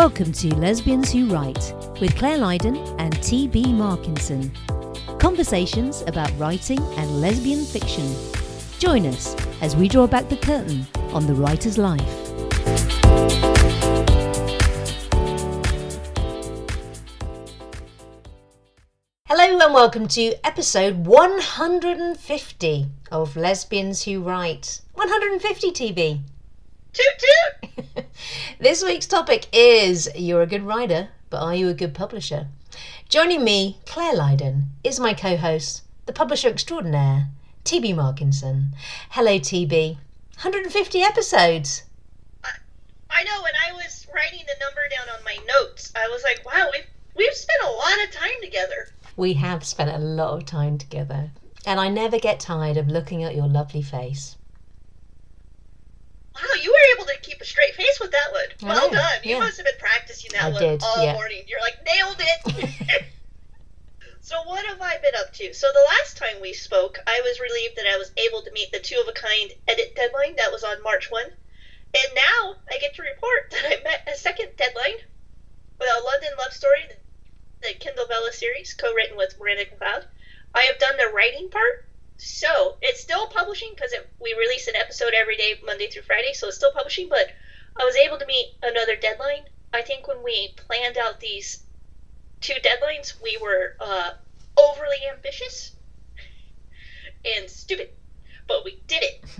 Welcome to Lesbians Who Write with Claire Lydon and T.B. Markinson. Conversations about writing and lesbian fiction. Join us as we draw back the curtain on the writer's life. Hello and welcome to episode 150 of Lesbians Who Write. 150 TB. Toot toot! This week's topic is You're a good writer, but are you a good publisher? Joining me, Claire Lydon, is my co host, the publisher extraordinaire, TB Markinson. Hello, TB. 150 episodes. I, I know when I was writing the number down on my notes, I was like, wow, we've, we've spent a lot of time together. We have spent a lot of time together, and I never get tired of looking at your lovely face. Wow, you were able to keep a straight face with that one. I Well know, done. You must have been practicing that I one did, all yeah. morning. You're like, nailed it! so, what have I been up to? So, the last time we spoke, I was relieved that I was able to meet the two of a kind edit deadline that was on March 1. And now I get to report that I met a second deadline with a London love story, the Kindle Vella series, co written with Miranda McLeod. I have done the writing part. So it's still publishing because we release an episode every day, Monday through Friday. So it's still publishing, but I was able to meet another deadline. I think when we planned out these two deadlines, we were uh, overly ambitious and stupid, but we did it.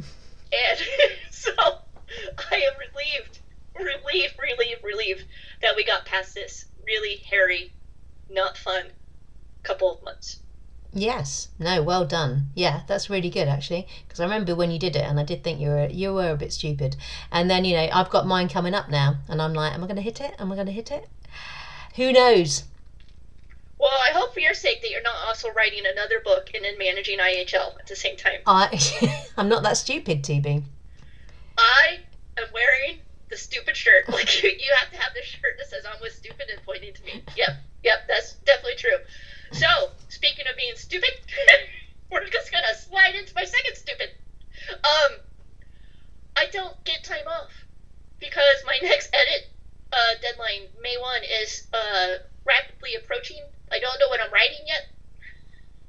and so I am relieved, relieved, relieved, relieved that we got past this really hairy, not fun couple of months. Yes, no, well done. Yeah, that's really good actually. Because I remember when you did it, and I did think you were you were a bit stupid. And then you know I've got mine coming up now, and I'm like, am I going to hit it? Am I going to hit it? Who knows? Well, I hope for your sake that you're not also writing another book and then managing IHL at the same time. I I'm not that stupid, TB. I am wearing the stupid shirt. Like you, you have to have the shirt that says I'm with stupid and pointing to me. Yep, yep, that's definitely true. So, speaking of being stupid, we're just gonna slide into my second stupid. Um, I don't get time off because my next edit uh, deadline, May one, is uh, rapidly approaching. I don't know what I'm writing yet,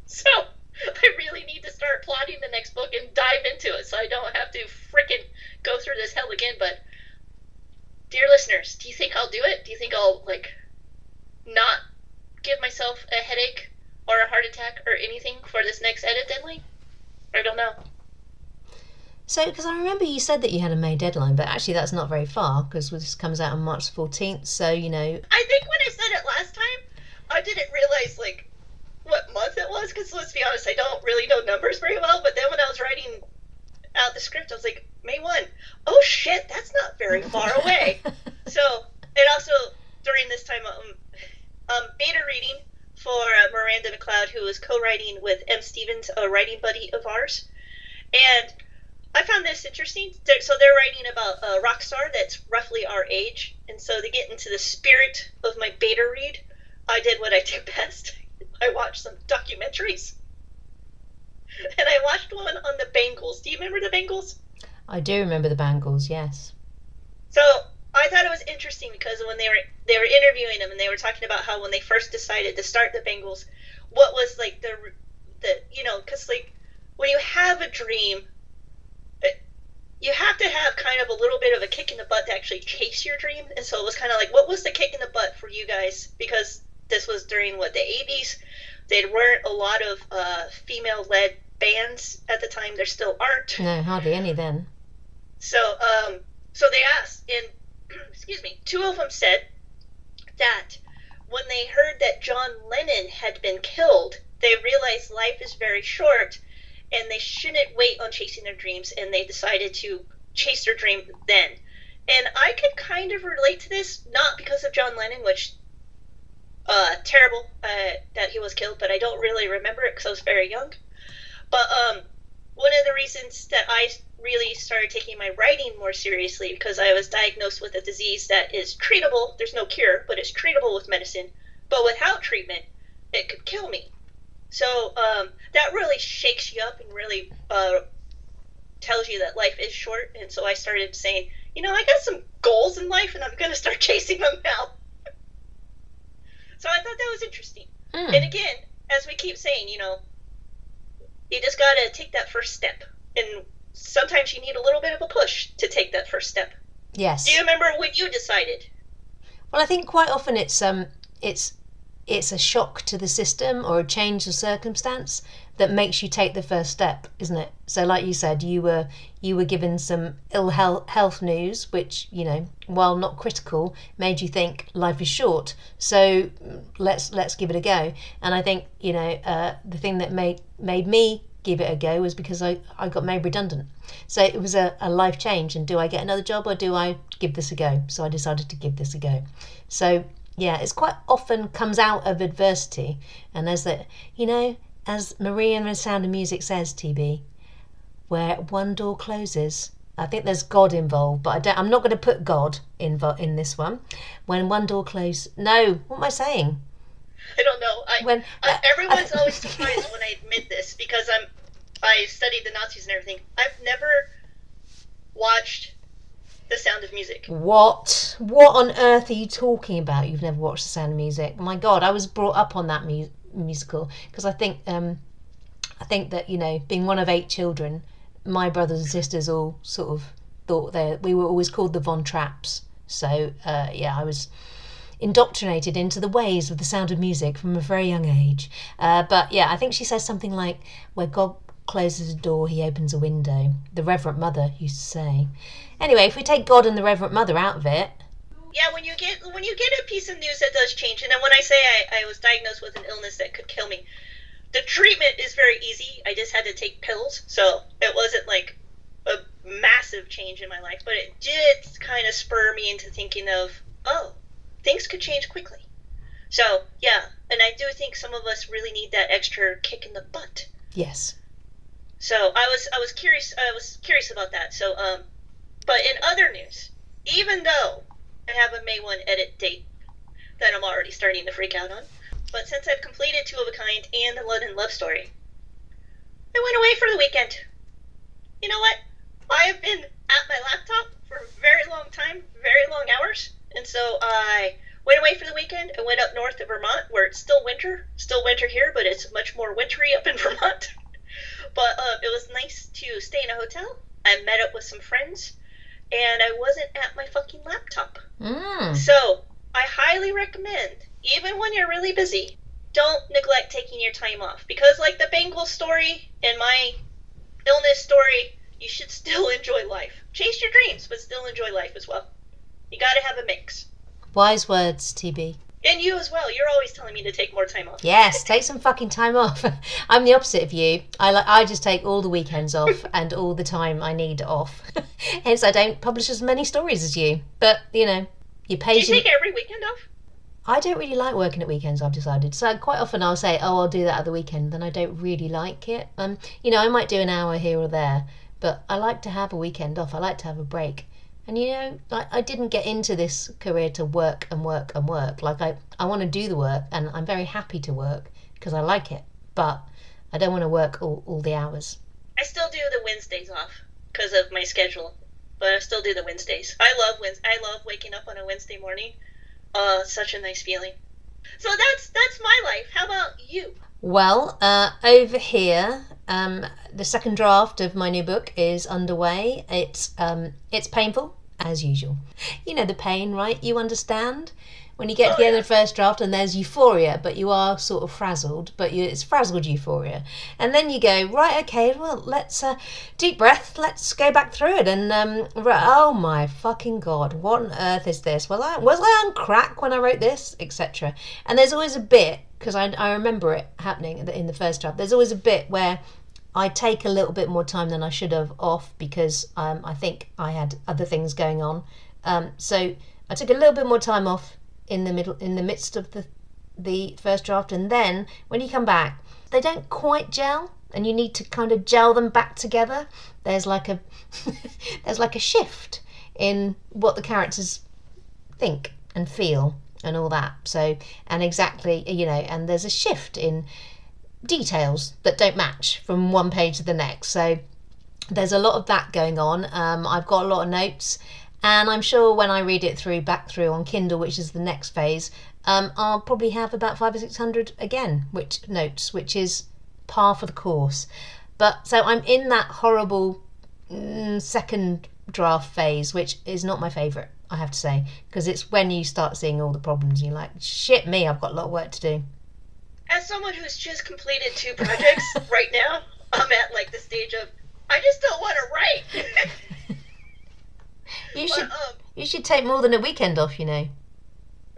so I really need to start plotting the next book and dive into it so I don't have to frickin' go through this hell again. But, dear listeners, do you think I'll do it? Do you think I'll, like, not give myself a headache or a heart attack or anything for this next edit deadline? I don't know. So, because I remember you said that you had a May deadline, but actually that's not very far because this comes out on March 14th. So, you know, I think when I said it last time, I didn't realize, like, what month it was, because let's be honest, I don't really know numbers very well, but then when I was writing out the script, I was like, May 1. Oh shit, that's not very far away. so, and also during this time, um, um, beta reading for uh, Miranda McLeod, who is co-writing with M. Stevens, a writing buddy of ours, and I found this interesting. So they're writing about a rock star that's roughly our age, and so to get into the spirit of my beta read, I did what I do best. I watched some documentaries, and I watched one on the Bangles. Do you remember the Bangles? I do remember the Bangles, yes. So I thought it was interesting because when they were they were interviewing them and they were talking about how when they first decided to start the Bangles, what was like the the you know because like when you have a dream, it- you have to have kind of a little bit of a kick in the butt to actually chase your dream. And so it was kind of like, what was the kick in the butt for you guys? Because this was during what the 80s. There weren't a lot of uh, female-led bands at the time. There still aren't. No, hardly any then. So, um, so they asked, and excuse me, two of them said that when they heard that John Lennon had been killed, they realized life is very short, and they shouldn't wait on chasing their dreams, and they decided to chase their dream then. And I could kind of relate to this, not because of John Lennon, which uh, terrible uh, that he was killed, but I don't really remember it because I was very young. But um, one of the reasons that I really started taking my writing more seriously because I was diagnosed with a disease that is treatable. There's no cure, but it's treatable with medicine. But without treatment, it could kill me. So um, that really shakes you up and really uh, tells you that life is short. And so I started saying, you know, I got some goals in life and I'm going to start chasing them now. so I thought that was interesting. Mm. And again, as we keep saying, you know, you just got to take that first step. And sometimes you need a little bit of a push to take that first step. Yes. Do you remember when you decided? Well, I think quite often it's um it's it's a shock to the system or a change of circumstance that makes you take the first step, isn't it? So, like you said, you were you were given some ill health, health news, which you know, while not critical, made you think life is short. So let's let's give it a go. And I think you know uh, the thing that made made me give it a go was because I, I got made redundant. So it was a, a life change. And do I get another job or do I give this a go? So I decided to give this a go. So yeah, it's quite often comes out of adversity. And as the, you know, as Maria in the Sound of Music says, TB, where one door closes, I think there's God involved, but I don't. I'm not going to put God in in this one. When one door closes, no. What am I saying? I don't know. I, When- I, uh, everyone's always surprised when I admit this because I'm I studied the Nazis and everything. I've never watched The Sound of Music. What? What on earth are you talking about? You've never watched The Sound of Music? My God, I was brought up on that mu- musical because I think um, I think that you know, being one of eight children, my brothers and sisters all sort of thought that we were always called the Von Trapps. So uh, yeah, I was indoctrinated into the ways of the sound of music from a very young age. Uh, but yeah, I think she says something like, "Where God closes a door, He opens a window." The Reverend Mother used to say. Anyway, if we take God and the Reverend Mother out of it, Yeah, when you get when you get a piece of news that does change, and then when I say I, I was diagnosed with an illness that could kill me, the treatment is very easy. I just had to take pills, so it wasn't like a massive change in my life, but it did kind of spur me into thinking of, oh, things could change quickly. So yeah, and I do think some of us really need that extra kick in the butt. yes, So I was I was curious I was curious about that. So um, but in other news, even though I have a May one edit date that I'm already starting to freak out on, but since I've completed Two of a Kind and the London Love Story, I went away for the weekend. You know what? I have been at my laptop for a very long time, very long hours, and so I went away for the weekend and went up north to Vermont, where it's still winter, still winter here, but it's much more wintry up in Vermont. but uh, it was nice to stay in a hotel. I met up with some friends, and I wasn't at my fucking laptop. mm. So I highly recommend, even when you're really busy, don't neglect taking your time off because, like the Bangles story and my illness story, you should still enjoy life. Chase your dreams, but still enjoy life as well. You got to have a mix. wise words, TB. And you as well. You're always telling me to take more time off. Yes, take some fucking time off. I'm the opposite of you. I like I just take all the weekends off and all the time I need off. Hence, I don't publish as many stories as you. But you know, you pay. Do you take every weekend off? I don't really like working at weekends. I've decided. So quite often I'll say, "Oh, I'll do that at the weekend," then I don't really like it. Um, you know, I might do an hour here or there, but I like to have a weekend off. I like to have a break. And you know, like I didn't get into this career to work and work and work. Like I, I want to do the work, and I'm very happy to work because I like it. But I don't want to work all, all the hours. I still do the Wednesdays off because of my schedule, but I still do the Wednesdays. I love Wednes. I love waking up on a Wednesday morning. Uh, such a nice feeling. So that's that's my life. How about you? Well, uh, over here, um, the second draft of my new book is underway. It's um, it's painful as usual. You know the pain, right? You understand when you get to Oh, the end yeah. of the first draft and there's euphoria, but you are sort of frazzled. But you, it's frazzled euphoria, and then you go right. Okay, well, let's uh, deep breath. Let's go back through it. And um, oh my fucking god, what on earth is this? Was I was I on crack when I wrote this, etc. And there's always a bit because I, I remember it happening in the first draft. There's always a bit where I take a little bit more time than I should have off because um, I think I had other things going on. Um, so I took a little bit more time off in the middle, in the midst of the the first draft, and then when you come back, they don't quite gel, and you need to kind of gel them back together. There's like a there's like a shift in what the characters think and feel and all that. So, and exactly, you know, and there's a shift in details that don't match from one page to the next. So, there's a lot of that going on. Um, I've got a lot of notes, And I'm sure when I read it through, back through on Kindle, which is the next phase, um, I'll probably have about five or six hundred again, which notes, which is par for the course. But so I'm in that horrible mm, second draft phase, which is not my favourite, I have to say, because it's when you start seeing all the problems you're like, shit me, I've got a lot of work to do. As someone who's just completed two projects right now, I'm at like the stage of I just don't want to write. You but should um, you should take more than a weekend off, you know.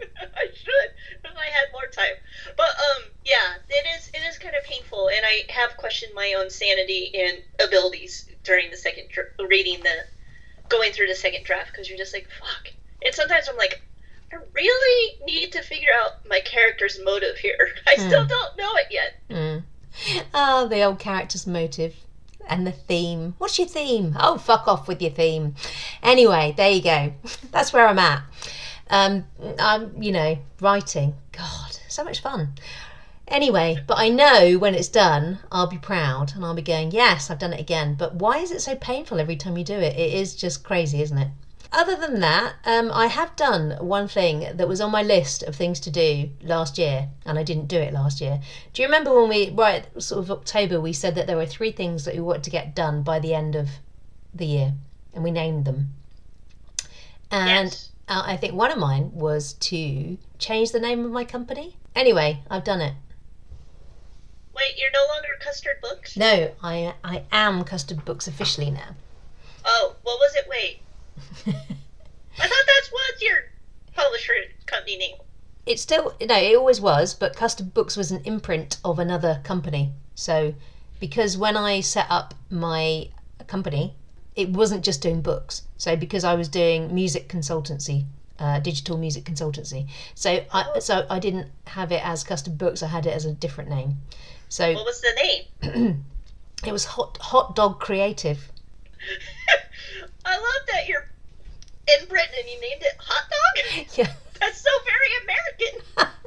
I should if I had more time. But um, yeah, it is it is kind of painful, and I have questioned my own sanity and abilities during the second dr- reading the going through the second draft because you're just like fuck. And sometimes I'm like, I really need to figure out my character's motive here. I still don't know it yet. Mm. Oh, the old character's motive and the theme. What's your theme? Oh, fuck off with your theme. Anyway, there you go. That's where I'm at. Um, I'm, you know, writing. God, so much fun. Anyway, but I know when it's done, I'll be proud and I'll be going, yes, I've done it again. But why is it so painful every time you do it? It is just crazy, isn't it? Other than that, um, I have done one thing that was on my list of things to do last year, and I didn't do it last year. Do you remember when we, right, sort of October, we said that there were three things that we wanted to get done by the end of the year, and we named them. And Yes. uh, I think one of mine was to change the name of my company. Anyway, I've done it. Wait, you're no longer Custard Books? No, I I am Custard Books officially now. Oh, what was it? Wait, I thought that's what your publisher company name. It's still no, it always was, but Custard Books was an imprint of another company. So, because when I set up my company, it wasn't just doing books. So, because I was doing music consultancy, uh, digital music consultancy, so I so I didn't have it as Custard Books. I had it as a different name. So What was the name? it was Hot Hot Dog Creative. I love that you're in Britain and you named it Hot Dog. Yeah. That's so very American.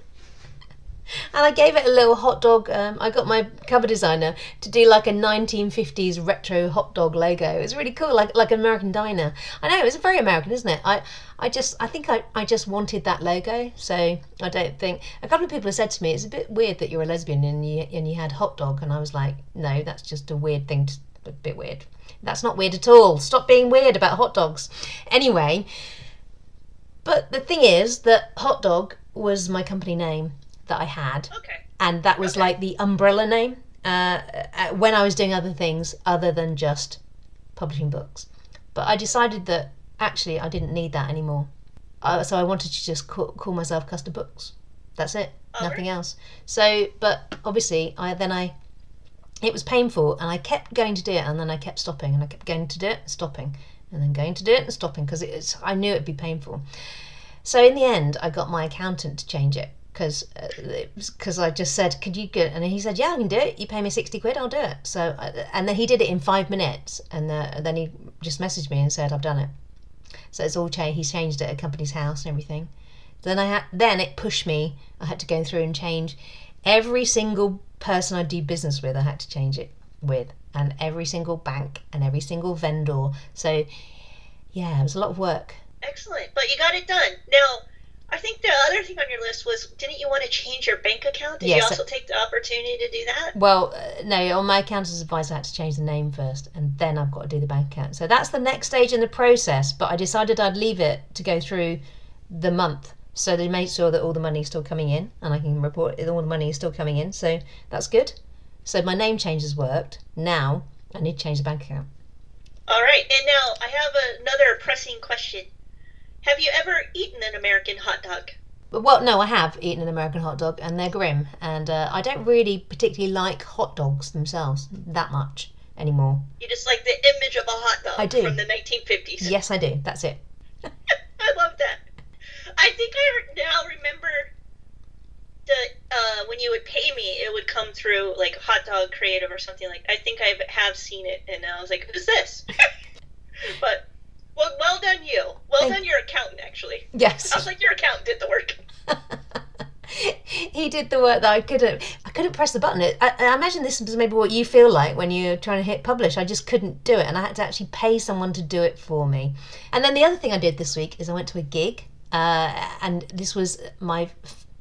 And I gave it a little hot dog. Um, I got my cover designer to do like a 1950s retro hot dog logo. It was really cool, like like an American diner. I know it was very American, isn't it? I I just I think I, I just wanted that logo. So I don't think a couple of people have said to me it's a bit weird that you're a lesbian and you and you had hot dog, and I was like, no, that's just a weird thing. To, a bit weird. That's not weird at all. Stop being weird about hot dogs. Anyway, but the thing is that hot dog was my company name that I had Okay. and that was Okay. like the umbrella name uh, uh, when I was doing other things other than just publishing books. But I decided that actually I didn't need that anymore. Uh, so I wanted to just call, call myself Custard Books. That's it, All nothing else. So, but obviously, I then I it was painful, and I kept going to do it, and then I kept stopping, and I kept going to do it, and stopping, and then going to do it and stopping because it's I knew it'd be painful. So in the end, I got my accountant to change it because because I just said, "Could you get?" And he said, "Yeah, I can do it. You pay me sixty quid, I'll do it." So and then he did it in five minutes, and uh, then he just messaged me and said, "I've done it." So it's all changed. He's changed it at Companies House and everything. Then I had then it pushed me. I had to go through and change every single person I do business with. I had to change it with, and every single bank and every single vendor. So yeah, it was a lot of work. Excellent. But you got it done. Now, I think the other thing on your list was didn't you want to change your bank account? Did Yes. you also take the opportunity to do that? Well, uh, no, on my accountant's advice, I had to change the name first, and then I've got to do the bank account. So that's the next stage in the process. But I decided I'd leave it to go through the month, so they made sure that all the money is still coming in, and I can report that all the money is still coming in. So that's good. So my name change has worked. Now I need to change the bank account. All right. And now I have another pressing question. Have you ever eaten an American hot dog? Well, no, I have eaten an American hot dog, and they're grim. And uh, I don't really particularly like hot dogs themselves that much anymore. You just like the image of a hot dog I do. from the 1950s. Yes, I do. That's it. I love that. I think I now remember the uh, when you would pay me, it would come through like Hot Dog Creative or something like. I think I have seen it, and I was like, "Who's this?" but well, well done you. Well Thank- done your accountant. Actually, Yes. I was like, your accountant did the work. he did the work that I couldn't. I couldn't press the button. I, I imagine this is maybe what you feel like when you're trying to hit publish. I just couldn't do it, and I had to actually pay someone to do it for me. And then the other thing I did this week is I went to a gig, uh, and this was my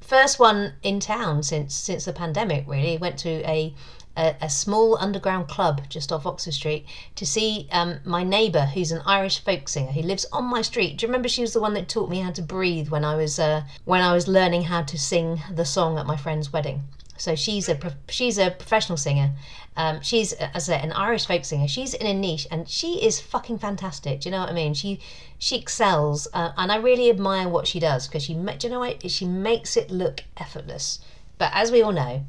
first one in town since since the pandemic. Really, went to a a, a, small underground club just off Oxford Street to see um, my neighbour, who's an Irish folk singer who lives on my street. Do you remember she was the one that taught me how to breathe when I was uh, when I was learning how to sing the song at my friend's wedding? So she's a she's a professional singer. Um, she's as an Irish folk singer. She's in a niche, and she is fucking fantastic. Do you know what I mean? She she excels, uh, and I really admire what she does because she do you know what she makes it look effortless. But as we all know,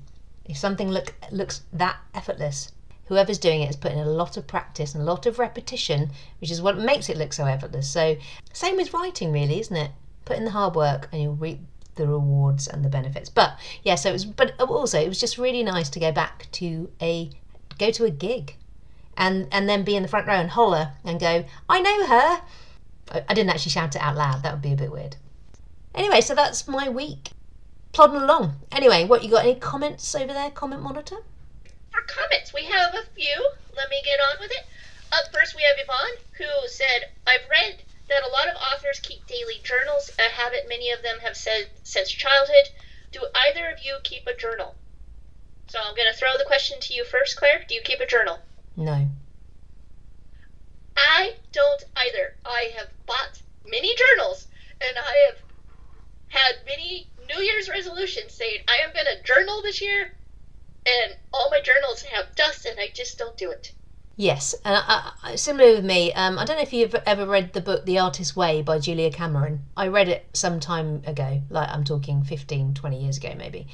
if something look, looks that effortless, whoever's doing it is putting a lot of practice and a lot of repetition, which is what makes it look so effortless. So, same with writing, really, isn't it? Put in the hard work and you'll reap the rewards and the benefits. But yeah, so it was, but also it was just really nice to go back to a, go to a gig and, and then be in the front row and holler and go, I know her. I, didn't actually shout it out loud, that would be a bit weird. Anyway, so that's my week plodding along. Anyway, what you got? Any comments over there? Comment monitor. For comments, we have a few. Let me get on with it. Up first, we have Yvonne, who said, "I've read that a lot of authors keep daily journals, a habit many of them have said since childhood. Do either of you keep a journal?" So I'm going to throw the question to you first, Claire. Do you keep a journal? No. I don't either. I have bought many journals, and I have had many New Year's resolutions saying I am going to journal this year, and all my journals have dust, and I just don't do it. Yes, and similarly with me, um, I don't know if you've ever read the book The Artist's Way by Julia Cameron. I read it some time ago, like I'm talking 15, 20 years ago maybe.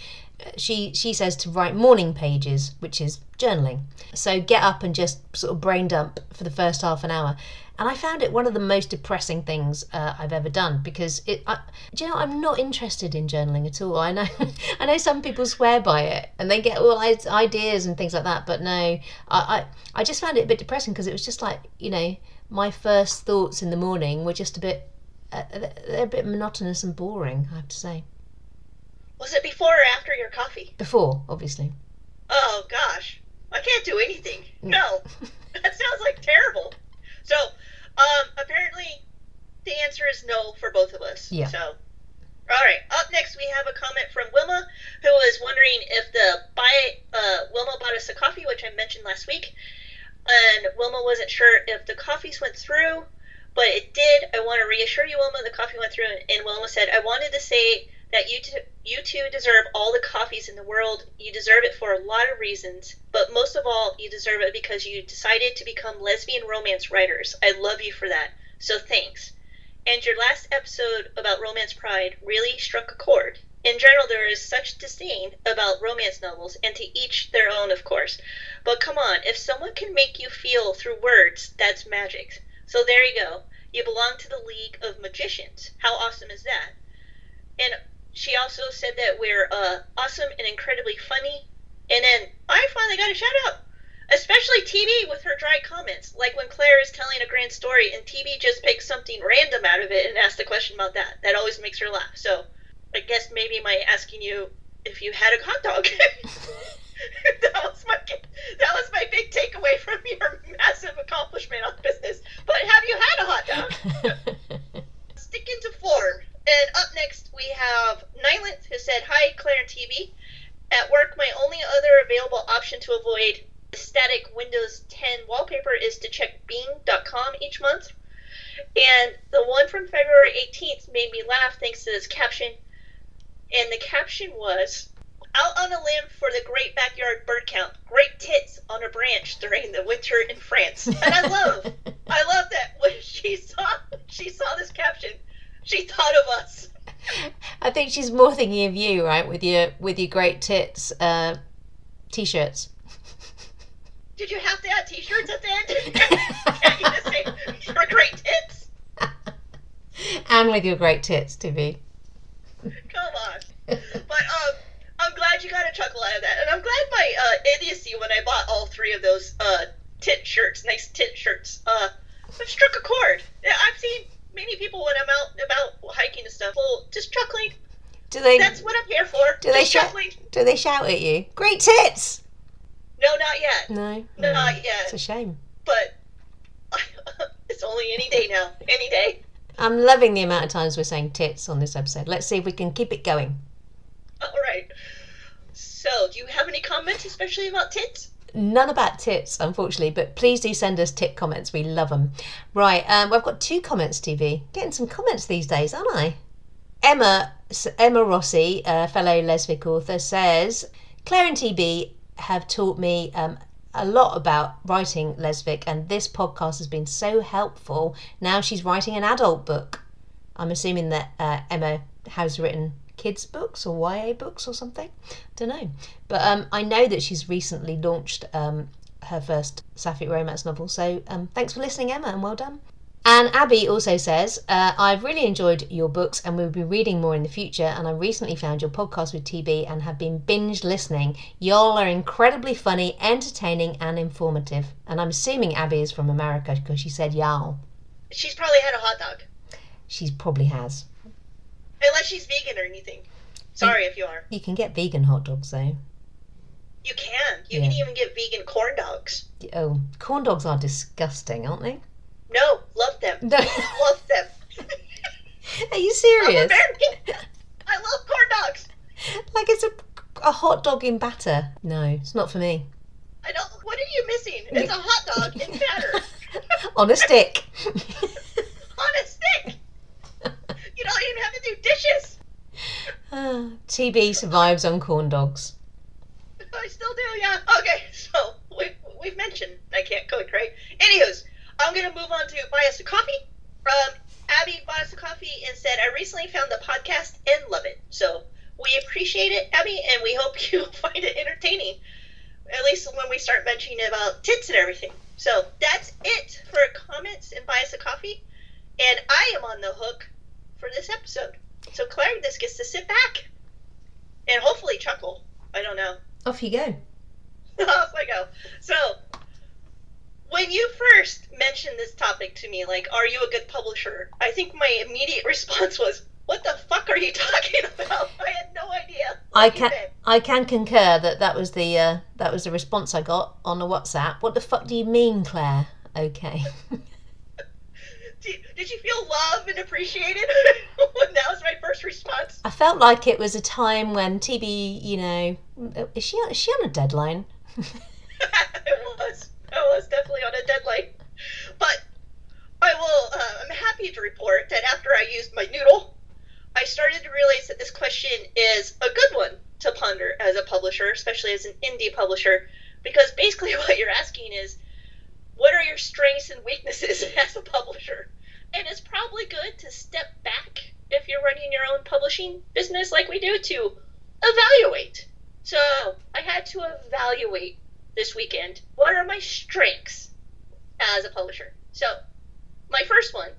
She she says to write morning pages, which is journaling. So get up and just sort of brain dump for the first half an hour and I found it one of the most depressing things uh, I've ever done because it. I, do you know I'm not interested in journaling at all. I know I know some people swear by it and they get all ideas and things like that, but no, I I, I just found it a bit depressing because it was just like you know my first thoughts in the morning were just a bit uh, they're a bit monotonous and boring. I have to say. Was it before or after your coffee? Before, obviously. Oh gosh, I can't do anything. Mm. No, that sounds like terrible. So um, apparently, the answer is no for both of us. Yeah. So, all right. Up next, we have a comment from Wilma, who is wondering if the buy uh, Wilma bought us a coffee, which I mentioned last week, and Wilma wasn't sure if the coffees went through, but it did. I want to reassure you, Wilma, the coffee went through, and Wilma said, "I wanted to say that you, t- you two deserve all the coffees in the world. You deserve it for a lot of reasons, but most of all, you deserve it because you decided to become lesbian romance writers. I love you for that. So thanks. And your last episode about romance pride really struck a chord. In general, there is such disdain about romance novels, and to each their own, of course. But come on, if someone can make you feel through words, that's magic. So there you go. You belong to the League of Magicians. How awesome is that? And she also said that we're uh, awesome and incredibly funny. And then I finally got a shout out, especially TB with her dry comments, like when Claire is telling a grand story and TB just picks something random out of it and asks a question about that. That always makes her laugh. So I guess maybe my asking you if you had a hot dog. that was my that was my big takeaway from your massive accomplishment on business. But have you had a hot dog? Sticking to form. And up next, we have Nyland, who said, Hi, Claire and TB. At work, my only other available option to avoid static Windows 10 wallpaper is to check Bing.com each month. And the one from February 18th made me laugh thanks to this caption. And the caption was Out on a limb for the great backyard bird count. Great tits on a branch during the winter in France. And I love, I love that when she saw she saw this caption, of us. I think she's more thinking of you, right, with your with your great tits uh, t-shirts. Did you have to add t-shirts at the end? Can you just say your great tits? and with your great tits, TB. Come on. But um, I'm glad you got a chuckle out of that, and I'm glad my uh, idiocy when I bought all three of those uh, tit shirts, nice tit shirts, uh, I've struck a chord. Yeah, I've seen many people when I'm out about hiking and stuff will just chuckling. Do they That's what I'm here for. Do they shout- do they shout at you? Great tits. No, not yet. No, No, not mm. It's a shame. But it's only any day now. Any day. I'm loving the amount of times we're saying tits on this episode. Let's see if we can keep it going. All right. So, do you have any comments, especially about tits? None about tits, unfortunately, but please do send us tit comments. We love them. Right, um, well, I've got two comments, TB. Getting some comments these days, aren't I? Emma Emma Rossi, a fellow lesfic author, says Claire and TB have taught me um, a lot about writing lesfic, and this podcast has been so helpful. Now she's writing an adult book. I'm assuming that uh, Emma has written kids' books or YA books or something. I Don't know, but um, I know that she's recently launched um, her first sapphic romance novel. So um, thanks for listening, Emma, and well done. And Abby also says, uh, I've really enjoyed your books and we'll be reading more in the future. And I recently found your podcast with TB and have been binge listening. Y'all are incredibly funny, entertaining, and informative. And I'm assuming Abby is from America because she said y'all. She's probably had a hot dog. She probably has. Unless she's vegan or anything. Sorry if you are. You can get vegan hot dogs though. You can. You can even get vegan corn dogs. Oh, corn dogs are disgusting, aren't they? No, love them. No. love them. Are you I'm serious? American. I love corn dogs. Like it's a, a hot dog in batter. No, it's not for me. I don't. What are you missing? It's a hot dog in batter On a stick. on a stick. You don't even have to do dishes. Ah, TB survives on corn dogs. I still do, yeah. Okay, so we, we've mentioned I can't cook, right? Anywho's, I'm going to move on to Buy Us a Coffee. Um, Abby bought us a coffee and said, I recently found the podcast and love it. So we appreciate it, Abby, and we hope you find it entertaining. At least when we start mentioning about tits and everything. So that's it for comments and Buy Us a Coffee. And I am on the hook for this episode. So Claire just gets to sit back and hopefully chuckle. I don't know. Off you go. Off I go. So, when you first mentioned this topic to me, like, are you a good publisher? I think my immediate response was, what the fuck are you talking about? I had no idea. I can. I can concur that that was the uh, that was the response I got on the WhatsApp. What the fuck do you mean, Claire? Okay. Did, did you feel loved and appreciated? that was my first response. I felt like it was a time when TB, you know, is she is she on a deadline? it was. I was definitely on a deadline. But I will, uh, I'm happy to report that after I used my noodle, I started to realize that this question is a good one to ponder as a publisher, especially as an indie publisher, because basically what you're asking is, what are your strengths and weaknesses as a publisher? And it's probably good to step back if you're running your own publishing business like we do to evaluate. So I had to evaluate this weekend what are my strengths as a publisher. So my first one,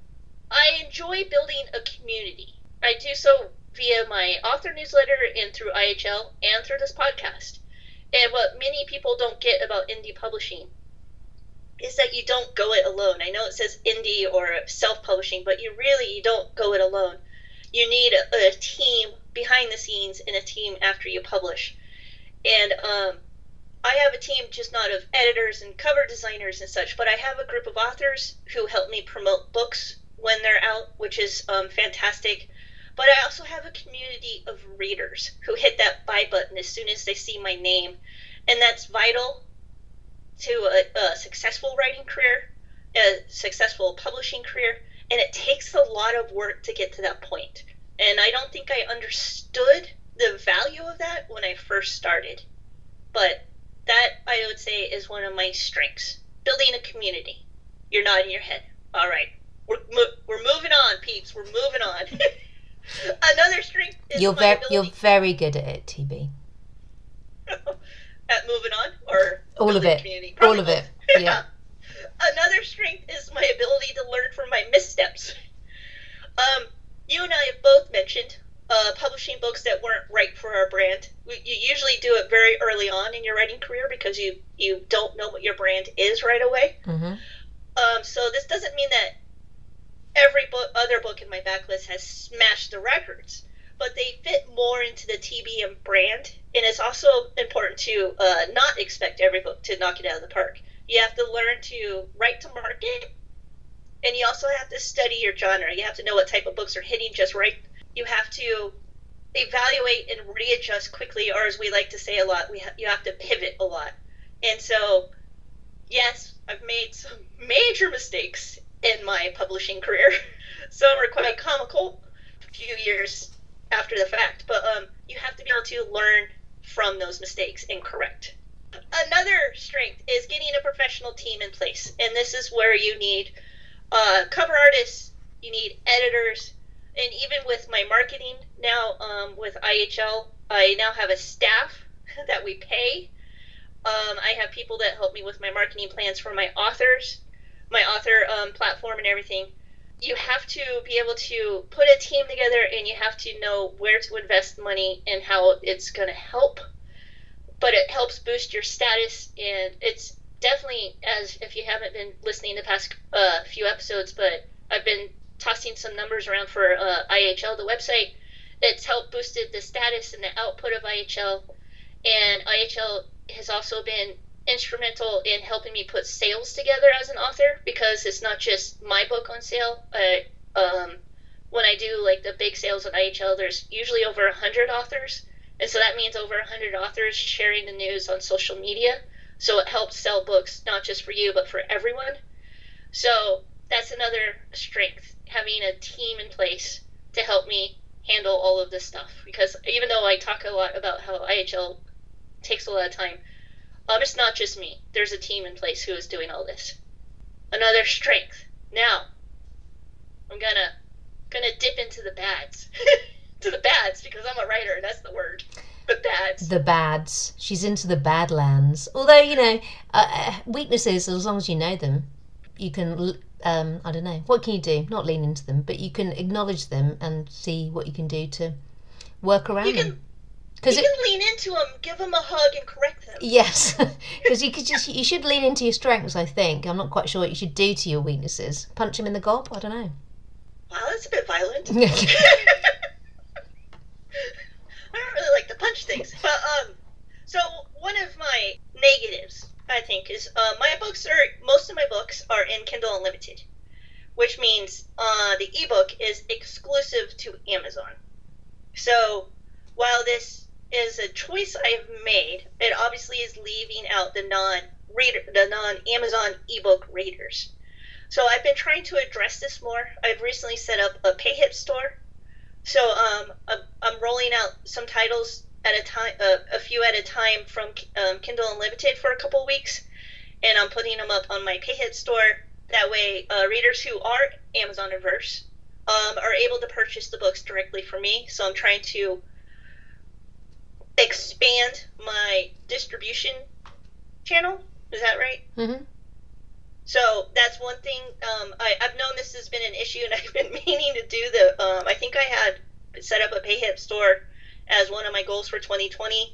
I enjoy building a community. I do so via my author newsletter and through IHL and through this podcast. And what many people don't get about indie publishing is that you don't go it alone. I know it says indie or self-publishing, but you really you don't go it alone. You need a, a team behind the scenes and a team after you publish. And um, I have a team just not of editors and cover designers and such, but I have a group of authors who help me promote books when they're out, which is um, fantastic. But I also have a community of readers who hit that buy button as soon as they see my name, and that's vital to a, a successful writing career, a successful publishing career, and it takes a lot of work to get to that point. And I don't think I understood the value of that when I first started. But that I would say is one of my strengths. Building a community. You're nodding your head. All right. We're, mo- we're moving on, peeps. We're moving on. Another strength is You're very ability you're very good at it, TB. at moving on or All of it. community? All of it. both. Yeah. Another strength is my ability to learn from my missteps. Um, you and I have both mentioned uh, publishing books that weren't right for our brand. We, you usually do it very early on in your writing career because you you don't know what your brand is right away. Mm-hmm. Um, so this doesn't mean that every book, other book in my backlist has smashed the records, but they fit more into the TBM brand. And it's also important to uh, not expect every book to knock it out of the park. You have to learn to write to market, and you also have to study your genre. You have to know what type of books are hitting just right. You have to evaluate and readjust quickly, or as we like to say a lot, we ha- you have to pivot a lot. And so, yes, I've made some major mistakes in my publishing career. Some are quite comical a few years after the fact, but um, you have to be able to learn from those mistakes and correct. Another strength is getting a professional team in place, and this is where you need uh, cover artists, you need editors, and even with my marketing now um, with IHL, I now have a staff that we pay. Um, I have people that help me with my marketing plans for my authors, my author um, platform, and everything. You have to be able to put a team together and you have to know where to invest money and how it's going to help. But it helps boost your status, and it's definitely, as if you haven't been listening the past uh, few episodes, but I've been tossing some numbers around for uh, IHL, the website. It's helped boosted the status and the output of IHL, and IHL has also been instrumental in helping me put sales together as an author because it's not just my book on sale. I, um, when I do like the big sales on IHL, there's usually over a hundred authors, and so that means over a hundred authors sharing the news on social media. So it helps sell books not just for you but for everyone. So that's another strength having a team in place to help me handle all of this stuff because even though I talk a lot about how IHL takes a lot of time, um, it's not just me. There's a team in place who is doing all this. Another strength. Now, I'm gonna gonna dip into the bads, to the bads because I'm a writer. and That's the word. The bads. The bads. She's into the badlands. Although you know, uh, uh, weaknesses as long as you know them, you can. Um, I don't know. What can you do? Not lean into them, but you can acknowledge them and see what you can do to work around You them. Because you can lean into them, give them a hug, and correct them. Yes, because you could just you should lean into your strengths. I think I'm not quite sure what you should do to your weaknesses. Punch him in the gob. I don't know. Wow, that's a bit violent. I don't really like to punch things, but um, so one of my negatives, I think, is uh, my books are most of my books are in Kindle Unlimited, which means uh, the ebook is exclusive to Amazon. So while this is a choice I've made, it obviously is leaving out the non reader, the non Amazon ebook readers. So I've been trying to address this more. I've recently set up a PayHip store. So um, I'm, rolling out some titles at a time, uh, a few at a time from um, Kindle Unlimited for a couple weeks, and I'm putting them up on my PayHip store. That way, uh, readers who are Amazon averse um, are able to purchase the books directly from me. So I'm trying to expand my distribution channel. Is that right? hmm So that's one thing. Um, I, I've known this has been an issue, and I've been meaning to do the. Um, I think I had set up a PayHip store as one of my goals for 2020.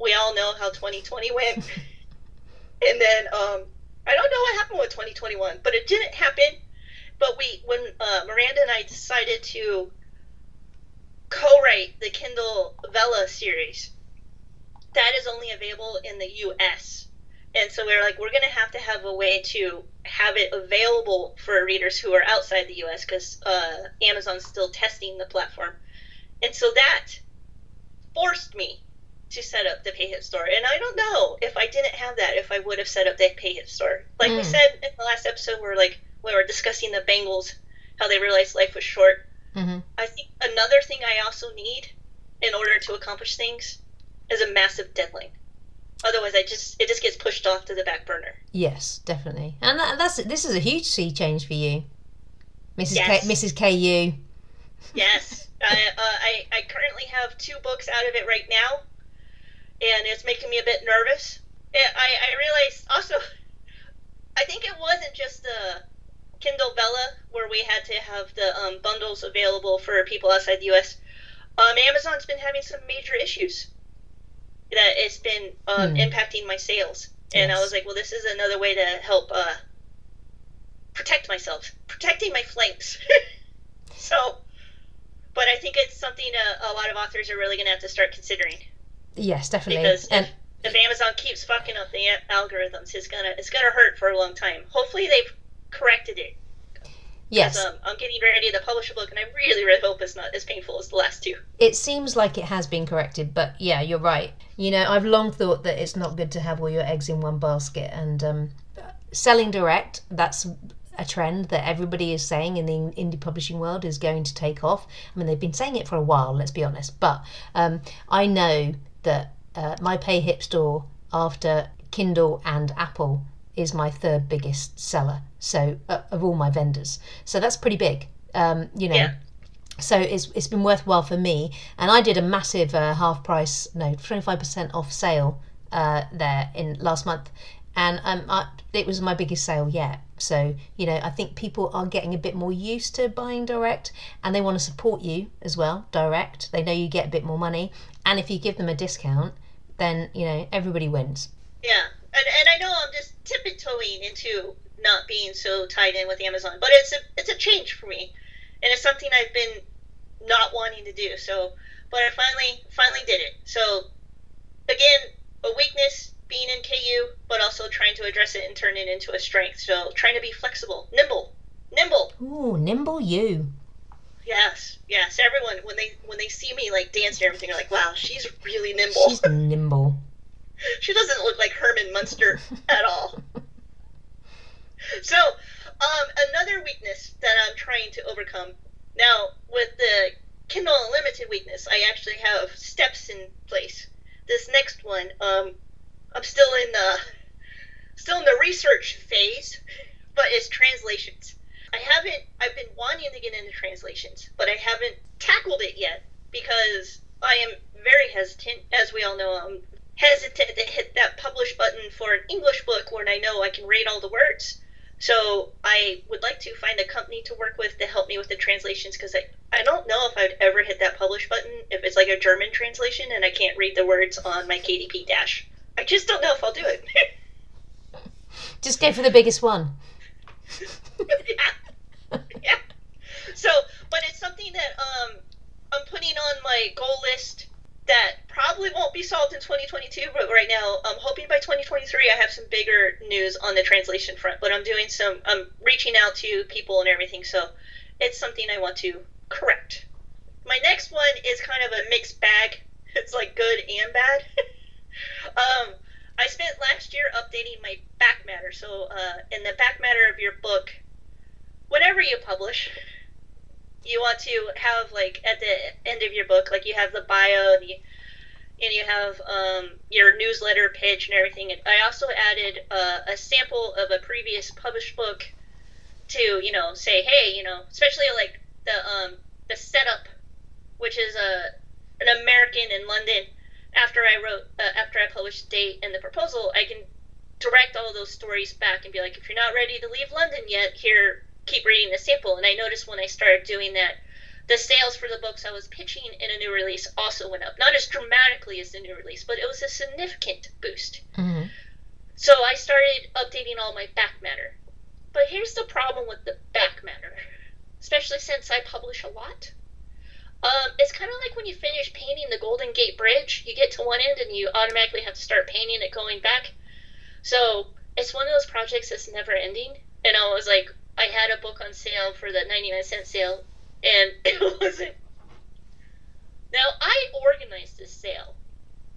We all know how 2020 went, and then um, I don't know what happened with 2021, but it didn't happen. But we, when uh, Miranda and I decided to co-write the Kindle Vella series, that is only available in the U.S. And so we are like, we're going to have to have a way to have it available for readers who are outside the US because uh, Amazon's still testing the platform. And so that forced me to set up the PayHip store. And I don't know if I didn't have that, if I would have set up the PayHip store. Like we Mm. said in the last episode, we're like we were discussing the Bangles, how they realized life was short. hmm I think another thing I also need in order to accomplish things is a massive deadline. Otherwise, I just it just gets pushed off to the back burner. Yes, definitely. And that, that's this is a huge sea change for you, Mrs. Yes. K, Mrs. KU. Yes, I, uh, I I currently have two books out of it right now, and it's making me a bit nervous. It, I I realized also, I think it wasn't just the Kindle Vella where we had to have the um, bundles available for people outside the U.S. Um, Amazon's been having some major issues that it's been um, Hmm. impacting my sales, and I was like, well, this is another way to help uh, protect myself, protecting my flanks. so but I think it's something a, a lot of authors are really going to have to start considering. Yes, definitely. Because and if, if Amazon keeps fucking up the algorithms, it's gonna it's gonna hurt for a long time. Hopefully they've corrected it. Yes, Um, I'm getting ready to publish a book, and I really, really hope it's not as painful as the last two. it seems like it has been corrected, but yeah, you're right. You know, I've long thought that it's not good to have all your eggs in one basket, and um, selling direct, that's a trend that everybody is saying in the indie publishing world is going to take off. I mean, they've been saying it for a while, let's be honest, but um, I know that uh, my Payhip store after Kindle and Apple is my third biggest seller. So uh, of all my vendors, so that's pretty big. Um, you know, Yeah. so it's it's been worthwhile for me. And I did a massive uh, half price, no, twenty five percent off sale uh, there in last month, and um, I, it was my biggest sale yet. So you know, I think people are getting a bit more used to buying direct, and they want to support you as well, direct. They know you get a bit more money, and if you give them a discount, then you know everybody wins. Yeah, and and I know I'm just tiptoeing into not being so tied in with Amazon, but it's a it's a change for me, and it's something I've been not wanting to do. So, but I finally finally did it. So, again, a weakness being in KU, but also trying to address it and turn it into a strength. So, trying to be flexible, nimble, nimble. Ooh, nimble you. Yes, yes. Everyone when they when they see me like dance and everything, they're like, "Wow, she's really nimble." She's nimble. she doesn't look like Herman Munster at all. So, um, another weakness that I'm trying to overcome now with the Kindle Unlimited weakness, I actually have steps in place. This next one, um, I'm still in the still in the research phase, but it's translations. I haven't. I've been wanting to get into translations, but I haven't tackled it yet because I am very hesitant. As we all know, I'm hesitant to hit that publish button for an English book when I know I can read all the words. So I would like to find a company to work with to help me with the translations because I, I don't know if I'd ever hit that publish button if it's like a German translation and I can't read the words on my KDP dash. I just don't know if I'll do it. Just go for the biggest one. yeah. yeah. So, but it's something that um I'm putting on my goal list that probably won't be solved in 2022, but right now I'm hoping by 2023 I have some bigger news on the translation front. But I'm doing some, I'm reaching out to people and everything, so it's something I want to correct. My next one is kind of a mixed bag. It's like good and bad. um, I spent last year updating my back matter. So, uh, in the back matter of your book, whatever you publish, you want to have like at the end of your book, like you have the bio and you, and you have um, your newsletter pitch and everything. And I also added uh, a sample of a previous published book to you know say, hey, you know, especially like the um, the setup, which is a an American in London. After I wrote, uh, after I published date and the proposal, I can direct all those stories back and be like, if you're not ready to leave London yet, here, keep reading the sample. And I noticed when I started doing that, the sales for the books I was pitching in a new release also went up. Not as dramatically as the new release, but it was a significant boost. hmm So I started updating all my back matter. But here's the problem with the back matter, especially since I publish a lot. Um, it's kind of like when you finish painting the Golden Gate Bridge, you get to one end and you automatically have to start painting it going back. So it's one of those projects that's never ending. And I was like, I had a book on sale for the 99 cent sale, and it wasn't. Now, I organized this sale.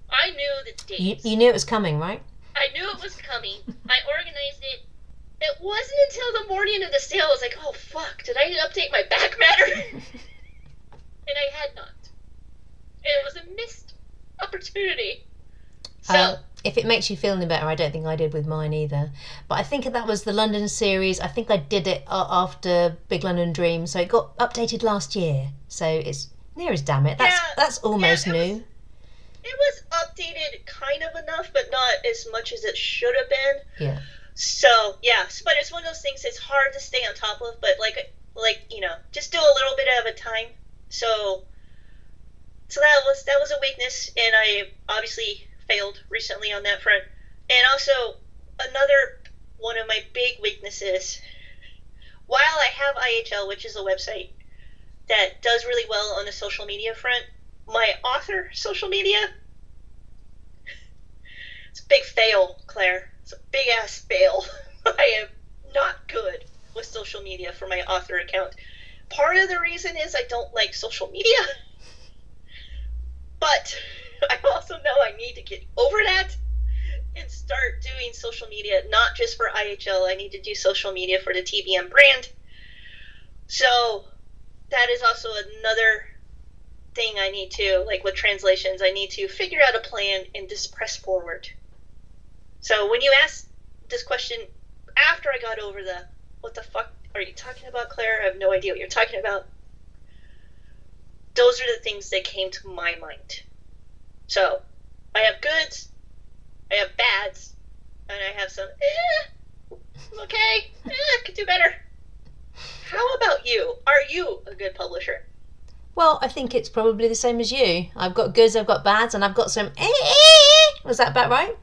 I knew the dates. You, you knew it was coming, right? I knew it was coming. I organized it. It wasn't until the morning of the sale I was like, oh fuck, did I update my back matter? and I had not. And it was a missed opportunity. So, Um, if it makes you feel any better, I don't think I did with mine either. But I think that was the London series. I think I did it after Big London Dream, so it got updated last year. So it's near as damn it. That's Yeah, that's almost yeah, it new. it was updated kind of enough, but not as much as it should have been. Yeah. So yeah, but it's one of those things it's hard to stay on top of, but like like you know, just do a little bit at a time. So so that was that was a weakness, and I obviously failed recently on that front. And also another one of my big weaknesses, while I have IHL, which is a website, that does really well on the social media front. My author social media, it's a big fail, Clare. It's a big ass fail. I am not good with social media for my author account. Part of the reason is I don't like social media, but I also know I need to get over that and start doing social media, not just for IHL. I need to do social media for the TBM brand. So that is also another thing I need to, like with translations, I need to figure out a plan and just press forward. So when you ask this question after I got over the, what the fuck are you talking about, Clare? I have no idea what you're talking about. Those are the things that came to my mind. So I have goods, I have bads, and I have some, eh, okay, eh, could do better. How about you? Are you a good publisher? Well, I think it's probably the same as you. I've got goods, I've got bads, and I've got some. Was that about right?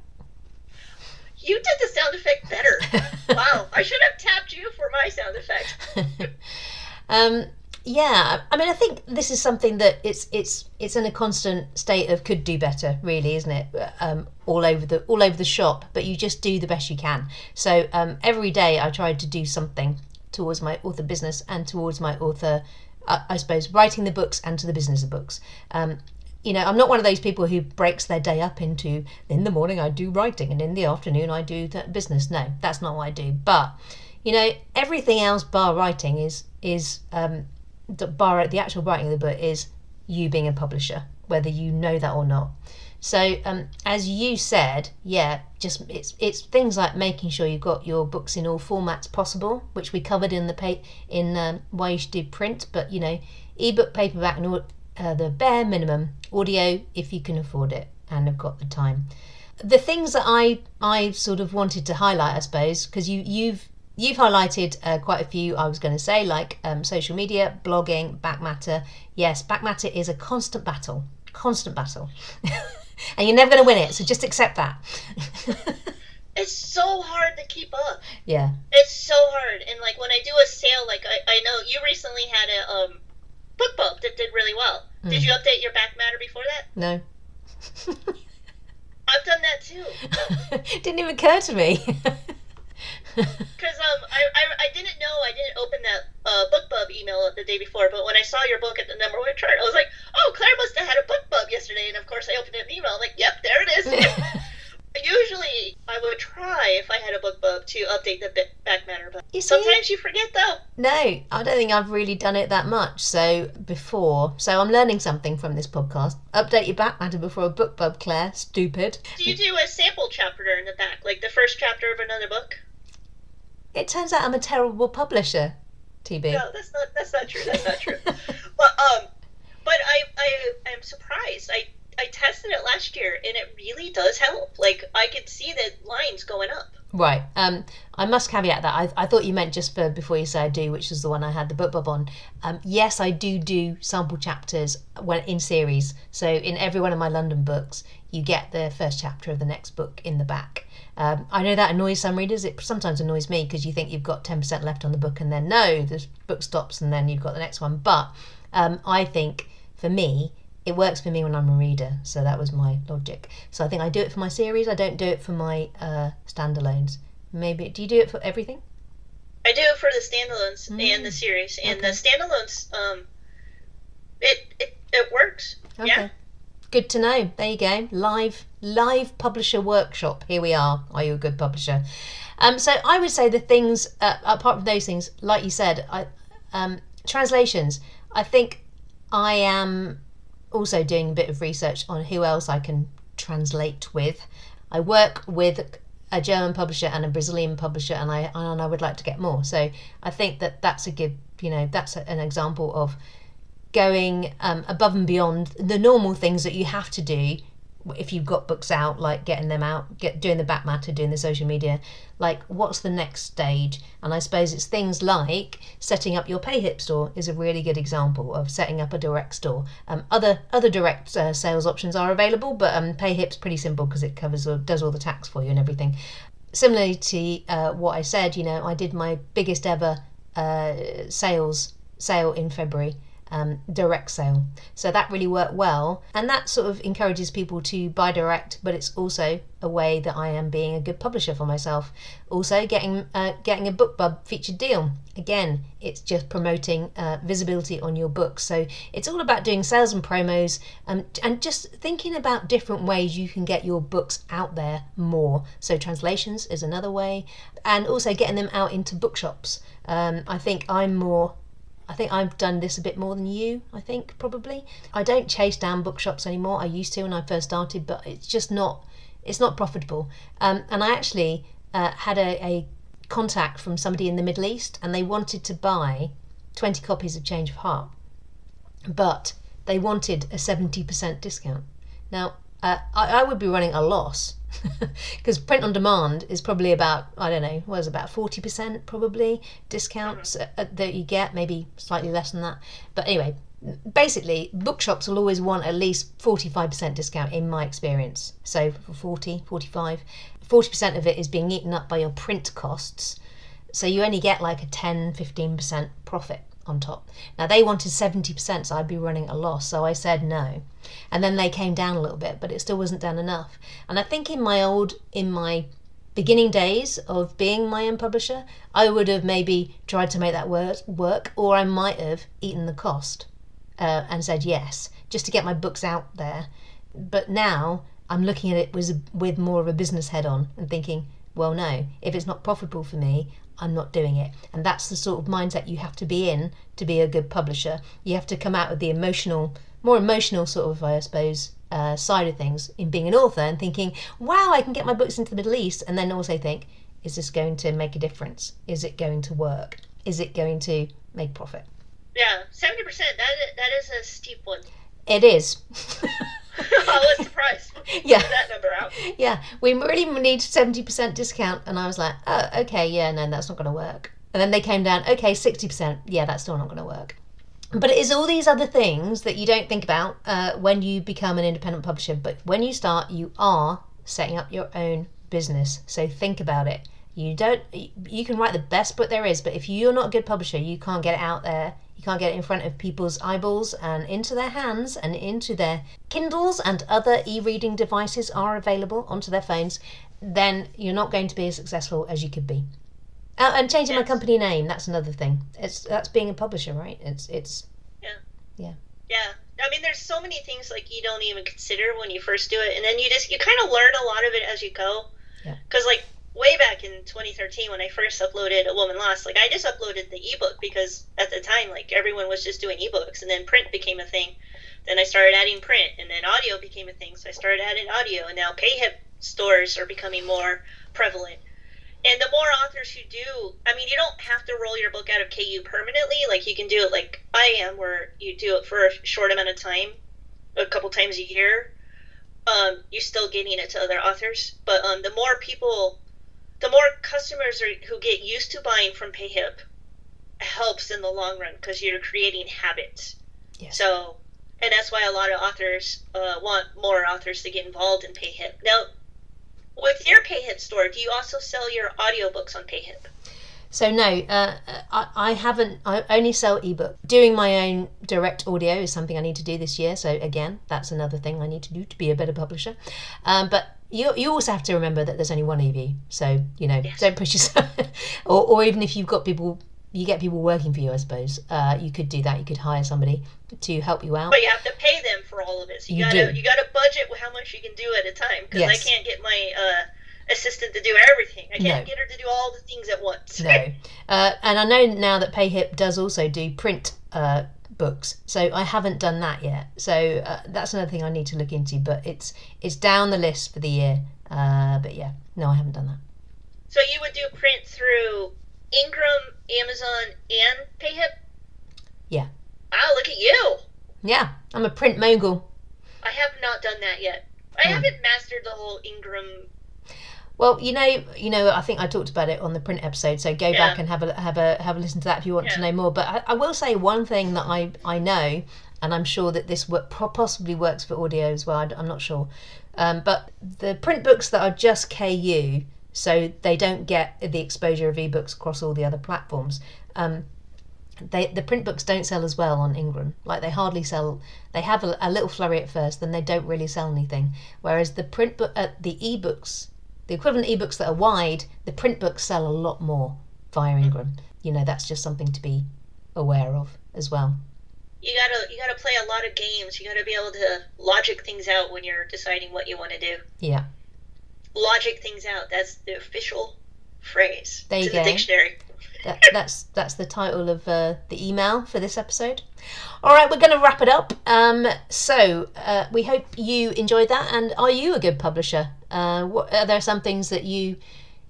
You did the sound effect better. wow, I should have tapped you for my sound effect. um, yeah, I mean, I think this is something that it's it's it's in a constant state of could do better, really, isn't it? Um, all over the all over the shop, but you just do the best you can. So um, every day I tried to do something towards my author business and towards my author, uh, I suppose, writing the books and to the business of books. Um, you know, I'm not one of those people who breaks their day up into in the morning I do writing and in the afternoon I do that business. No, that's not what I do. But you know, everything else bar writing is is um, bar the actual writing of the book is you being a publisher, whether you know that or not. So, um, as you said, yeah, just it's it's things like making sure you've got your books in all formats possible, which we covered in the pay in um, why you should do print. But you know, ebook, paperback, and uh, the bare minimum audio if you can afford it and have got the time. The things that I I sort of wanted to highlight, I suppose, because you you've you've highlighted uh, quite a few i was going to say like um, social media blogging back matter yes back matter is a constant battle constant battle and you're never going to win it. So just accept that. it's so hard to keep up. Yeah. It's so hard, and like when I do a sale, like I, I know you recently had a um BookBub that did really well. Mm. Did you update your back matter before that? No. I've done that too. Didn't even occur to me. Because um, I, I, I didn't know I didn't open that uh, BookBub email the day before, but when I saw your book at the number one chart, I was like, oh, Clare must have had a BookBub yesterday, and of course I opened an email. I'm like, yep, there it is. Usually, I would try if I had a BookBub to update the back matter, but you sometimes you forget though. No, I don't think I've really done it that much. So before, so I'm learning something from this podcast. Update your back matter before a BookBub, Clare. Stupid. Do you do a sample chapter in the back, like the first chapter of another book? It turns out I'm a terrible publisher, TB. No, that's not that's not true. That's not true. but um, but I I am surprised. I I tested it last year and it really does help. Like I could see the lines going up. Right. Um, I must caveat that. I, I thought you meant just for before you say I do, which is the one I had the BookBub on. Um, yes, I do do sample chapters when in series. So in every one of my London books, you get the first chapter of the next book in the back. Um, I know that annoys some readers. It sometimes annoys me because you think you've got 10% left on the book and then no, the book stops and then you've got the next one. But um, I think for me, it works for me when I'm a reader. So that was my logic. So I think I do it for my series. I don't do it for my uh, standalones. Maybe, do you do it for everything? I do it for the standalones mm. and the series. And okay. the standalones, um, it, it, it works. Okay. Yeah. Good to know. There you go. Live live publisher workshop. Here we are. Are you a good publisher? Um, so I would say the things uh, apart from those things, like you said, I, um, translations. I think I am also doing a bit of research on who else I can translate with. I work with a German publisher and a Brazilian publisher, and I and I would like to get more. So I think that that's a good, you know, that's an example of going um, above and beyond the normal things that you have to do if you've got books out like getting them out get doing the back matter doing the social media. Like what's the next stage? And i suppose it's things like setting up your payhip store is a really good example of setting up a direct store. Um, other other direct uh, sales options are available but um, payhip's pretty simple because it covers or does all the tax for you and everything. Similarly to uh, what i said you know i did my biggest ever uh, sales sale in february um, direct sale. So that really worked well. And that sort of encourages people to buy direct, but it's also a way that I am being a good publisher for myself. Also, getting uh, getting a BookBub featured deal. Again, it's just promoting uh, visibility on your book. So it's all about doing sales and promos um, and just thinking about different ways you can get your books out there more. So translations is another way, and also getting them out into bookshops. Um, I think I'm more I think I've done this a bit more than you, I think, probably. I don't chase down bookshops anymore. I used to when I first started, but it's just not it's not profitable. Um, and I actually uh, had a, a contact from somebody in the Middle East and they wanted to buy 20 copies of Change of Heart, but they wanted a 70% discount. Now, uh, I, I would be running a loss because print on demand is probably about I don't know what is about forty percent probably discounts mm-hmm. that you get maybe slightly less than that. But anyway basically bookshops will always want at least 45% discount in my experience. So for 40 45 40% of it is being eaten up by your print costs. So you only get like a 10 15% profit on top. Now they wanted 70%, so I'd be running a loss. So I said no. And then they came down a little bit, but it still wasn't down enough. And I think in my old, in my beginning days of being my own publisher, I would have maybe tried to make that work, or I might have eaten the cost uh, and said yes, just to get my books out there. But now I'm looking at it with, with more of a business head on and thinking, well, no, if it's not profitable for me, I'm not doing it. And that's the sort of mindset you have to be in to be a good publisher. You have to come out with the emotional, more emotional sort of, I suppose, uh, side of things in being an author and thinking, wow, I can get my books into the Middle East. And then also think, is this going to make a difference? Is it going to work? Is it going to make profit? Yeah, 70%. That, that is a steep one. It is. I was surprised. Yeah. That number out. Yeah, we really need 70% discount. And I was like, oh, okay, yeah, no, that's not going to work. And then they came down, okay, 60%. Yeah, that's still not going to work. But it is all these other things that you don't think about uh, when you become an independent publisher. But when you start, you are setting up your own business. So think about it. You don't. You can write the best book there is, but if you're not a good publisher, you can't get it out there you can't get it in front of people's eyeballs and into their hands and into their Kindles and other e reading devices are available onto their phones, then you're not going to be as successful as you could be. Uh, and changing yes. my company name, that's another thing. It's That's being a publisher, right? It's, it's, yeah. Yeah. Yeah. I mean, there's so many things like you don't even consider when you first do it, and then you just you kind of learn a lot of it as you go. Yeah. Because like way back in 2013 when I first uploaded A Woman Lost, like I just uploaded the ebook because at the time like everyone was just doing ebooks and then print became a thing. Then I started adding print and then audio became a thing, so I started adding audio and now PayHip stores are becoming more prevalent. And the more authors who do, I mean, you don't have to roll your book out of KU permanently. Like you can do it like I am, where you do it for a short amount of time, a couple times a year. Um, you're still getting it to other authors, but um, the more people the more customers are, who get used to buying from PayHip helps in the long run because you're creating habits. Yes. So, and that's why a lot of authors uh, want more authors to get involved in PayHip. Now, with your PayHip store, do you also sell your audiobooks on PayHip? So no, uh, I, I haven't. I only sell ebook. Doing my own direct audio is something I need to do this year. So again, that's another thing I need to do to be a better publisher. Um, but you you also have to remember that there's only one EV. So you know, yes. don't push yourself. or or even if you've got people, you get people working for you. I suppose uh, you could do that. You could hire somebody to help you out. But you have to pay them for all of it. So you, you gotta do. you gotta budget how much you can do at a time. Because yes. I can't get my. Uh, assistant to do everything. I can't no. get her to do all the things at once. no. Uh, and I know now that PayHip does also do print uh, books, so I haven't done that yet. So uh, that's another thing I need to look into. But it's it's down the list for the year. Uh, but yeah, no, I haven't done that. So you would do print through Ingram, Amazon, and PayHip. Yeah. Oh, look at you. Yeah, I'm a print mogul. I have not done that yet. I hmm. haven't mastered the whole Ingram well, you know, you know, I think I talked about it on the print episode, so go yeah. back and have a have a have a listen to that if you want yeah. to know more. But I, I, will say one thing that I I know, and I'm sure that this work, possibly works for audio as well. I'm not sure, um, but the print books that are just KU, so they don't get the exposure of ebooks across all the other platforms. Um, they the print books don't sell as well on Ingram. Like they hardly sell. They have a, a little flurry at first, then they don't really sell anything. Whereas the print book, uh, the ebooks, the equivalent ebooks that are wide, the print books sell a lot more via mm. Ingram. You know, that's just something to be aware of as well. You gotta you gotta play a lot of games. You gotta be able to logic things out when you're deciding what you want to do. Yeah. Logic things out. That's the official phrase. There you go. the dictionary. That, that's that's the title of uh, the email for this episode. All right, we're going to wrap it up. Um, so uh, we hope you enjoyed that. And are you a good publisher? Uh, what, are there some things that you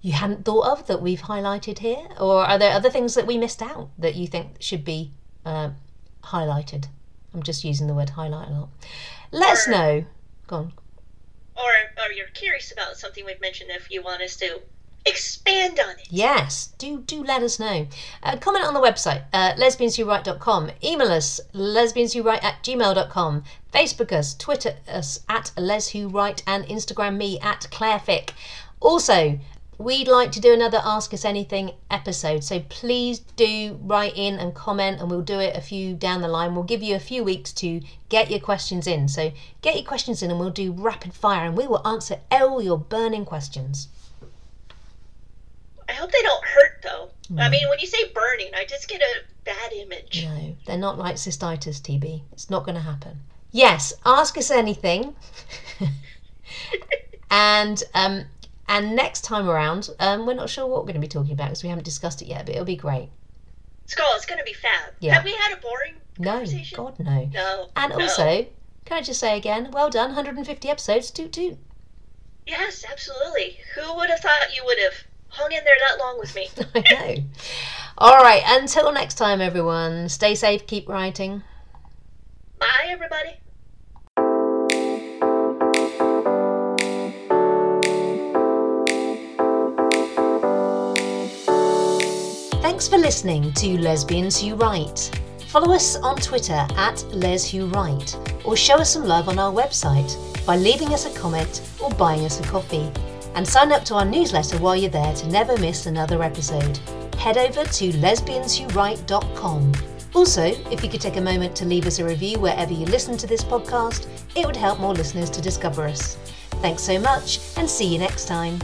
you hadn't thought of that we've highlighted here, or are there other things that we missed out that you think should be uh, highlighted? I'm just using the word highlight a lot. Let us know. Go on. Or or you're curious about something we've mentioned. If you want us to expand on it. Yes, do do let us know. Uh, comment on the website, uh, lesbianswhowrite.com. Email us, lesbianswhowrite at gmail.com. Facebook us, Twitter us at leswhowrite, and Instagram me at clairefick. Also, we'd like to do another Ask Us Anything episode, so please do write in and comment, and we'll do it a few down the line. We'll give you a few weeks to get your questions in. So get your questions in, and we'll do rapid fire, and we will answer all your burning questions. I hope they don't hurt though. I mean, when you say burning, I just get a bad image. No, they're not like cystitis, TB. It's not going to happen. Yes, ask us anything. and um, and next time around, um, we're not sure what we're going to be talking about because we haven't discussed it yet, but it'll be great. Skull, it's gonna be fab. Yeah. Have we had a boring No. God, no. No. And no. also, can I just say again, well done, 150 episodes, toot toot. Yes, absolutely. Who would have thought you would have hung in there that long with me? I know. All right, until next time, everyone, stay safe, keep writing. Bye, everybody. Thanks for listening to Lesbians Who Write. Follow us on Twitter at Les Who Write, or show us some love on our website by leaving us a comment or buying us a coffee. And sign up to our newsletter while you're there to never miss another episode. Head over to lesbianswhowrite.com. Also, if you could take a moment to leave us a review wherever you listen to this podcast, it would help more listeners to discover us. Thanks so much, and see you next time.